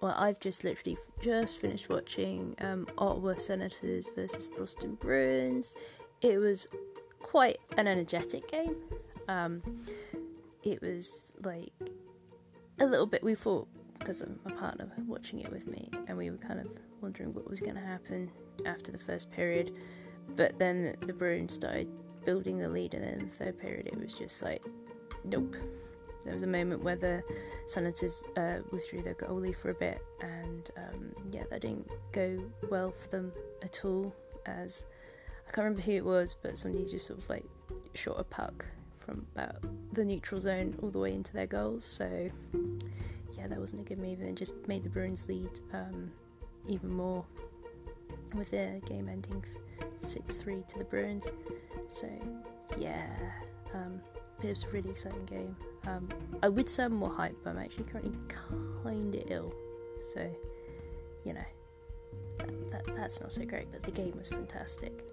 well, I've just literally just finished watching um, Ottawa Senators versus Boston Bruins. It was quite an energetic game. Um, it was like a little bit. We thought because my partner was watching it with me, and we were kind of wondering what was going to happen after the first period. But then the Bruins started building the lead, and then the third period, it was just like, nope. There was a moment where the Senators uh, withdrew their goalie for a bit, and um, yeah, that didn't go well for them at all. As I can't remember who it was, but somebody just sort of like shot a puck from about the neutral zone all the way into their goals. So yeah, that wasn't a good move, and just made the Bruins lead um, even more with their game ending 6-3 to the Bruins. So yeah, um, it was a really exciting game. Um, I would say more hyped, but I'm actually currently kind of ill. So, you know, that, that, that's not so great, but the game was fantastic.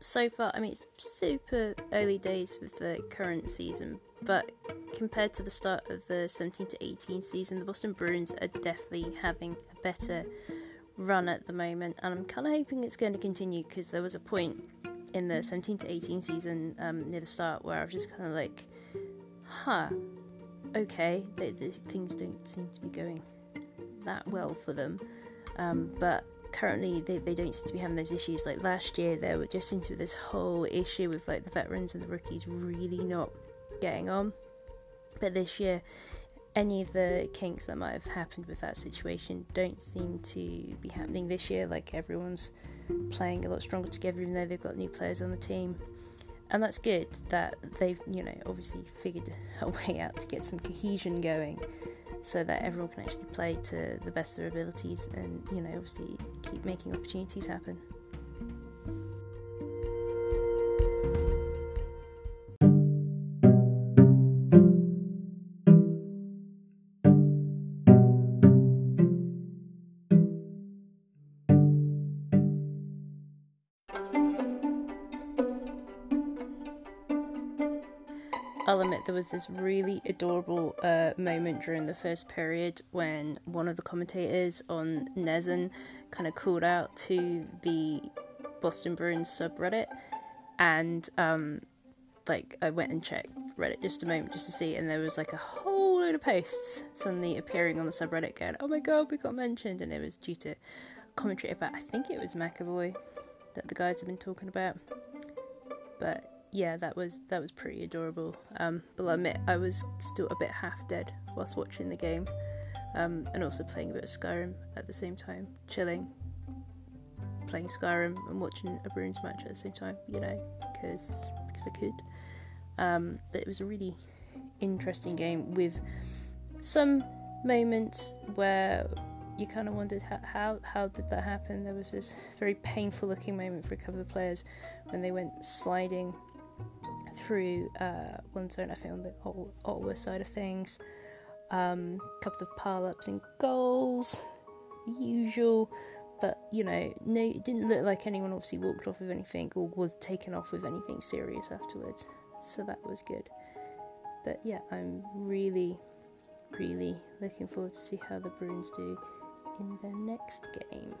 So far, I mean, it's super early days with the current season, but compared to the start of the 17 to 18 season, the Boston Bruins are definitely having a better run at the moment, and I'm kind of hoping it's going to continue because there was a point in the 17 to 18 season um, near the start where I was just kind of like, huh, okay, they, they, things don't seem to be going that well for them. Um, but currently they, they don't seem to be having those issues. Like last year, there were just into this whole issue with like the veterans and the rookies really not getting on. But this year, any of the kinks that might have happened with that situation don't seem to be happening this year. Like everyone's playing a lot stronger together, even though they've got new players on the team. And that's good that they've, you know, obviously figured a way out to get some cohesion going so that everyone can actually play to the best of their abilities and, you know, obviously keep making opportunities happen. I'll admit there was this really adorable uh, moment during the first period when one of the commentators on NESN kind of called out to the Boston Bruins subreddit, and um, like I went and checked Reddit just a moment just to see, and there was like a whole load of posts suddenly appearing on the subreddit going, "Oh my god, we got mentioned," and it was due to commentary about I think it was McAvoy that the guys have been talking about, but yeah, that was that was pretty adorable. Um, but I'll admit I was still a bit half dead whilst watching the game, um, and also playing a bit of Skyrim at the same time, chilling, playing Skyrim and watching a Bruins match at the same time. You know, because because I could. Um, but it was a really interesting game with some moments where you kind of wondered how, how how did that happen. There was this very painful looking moment for a couple of players when they went sliding through uh, one zone, I think on the Ottawa side of things. Um, couple of pile ups and goals, usual, but you know, no, it didn't look like anyone obviously walked off with anything or was taken off with anything serious afterwards, so that was good. But yeah, I'm really, really looking forward to see how the Bruins do in their next game.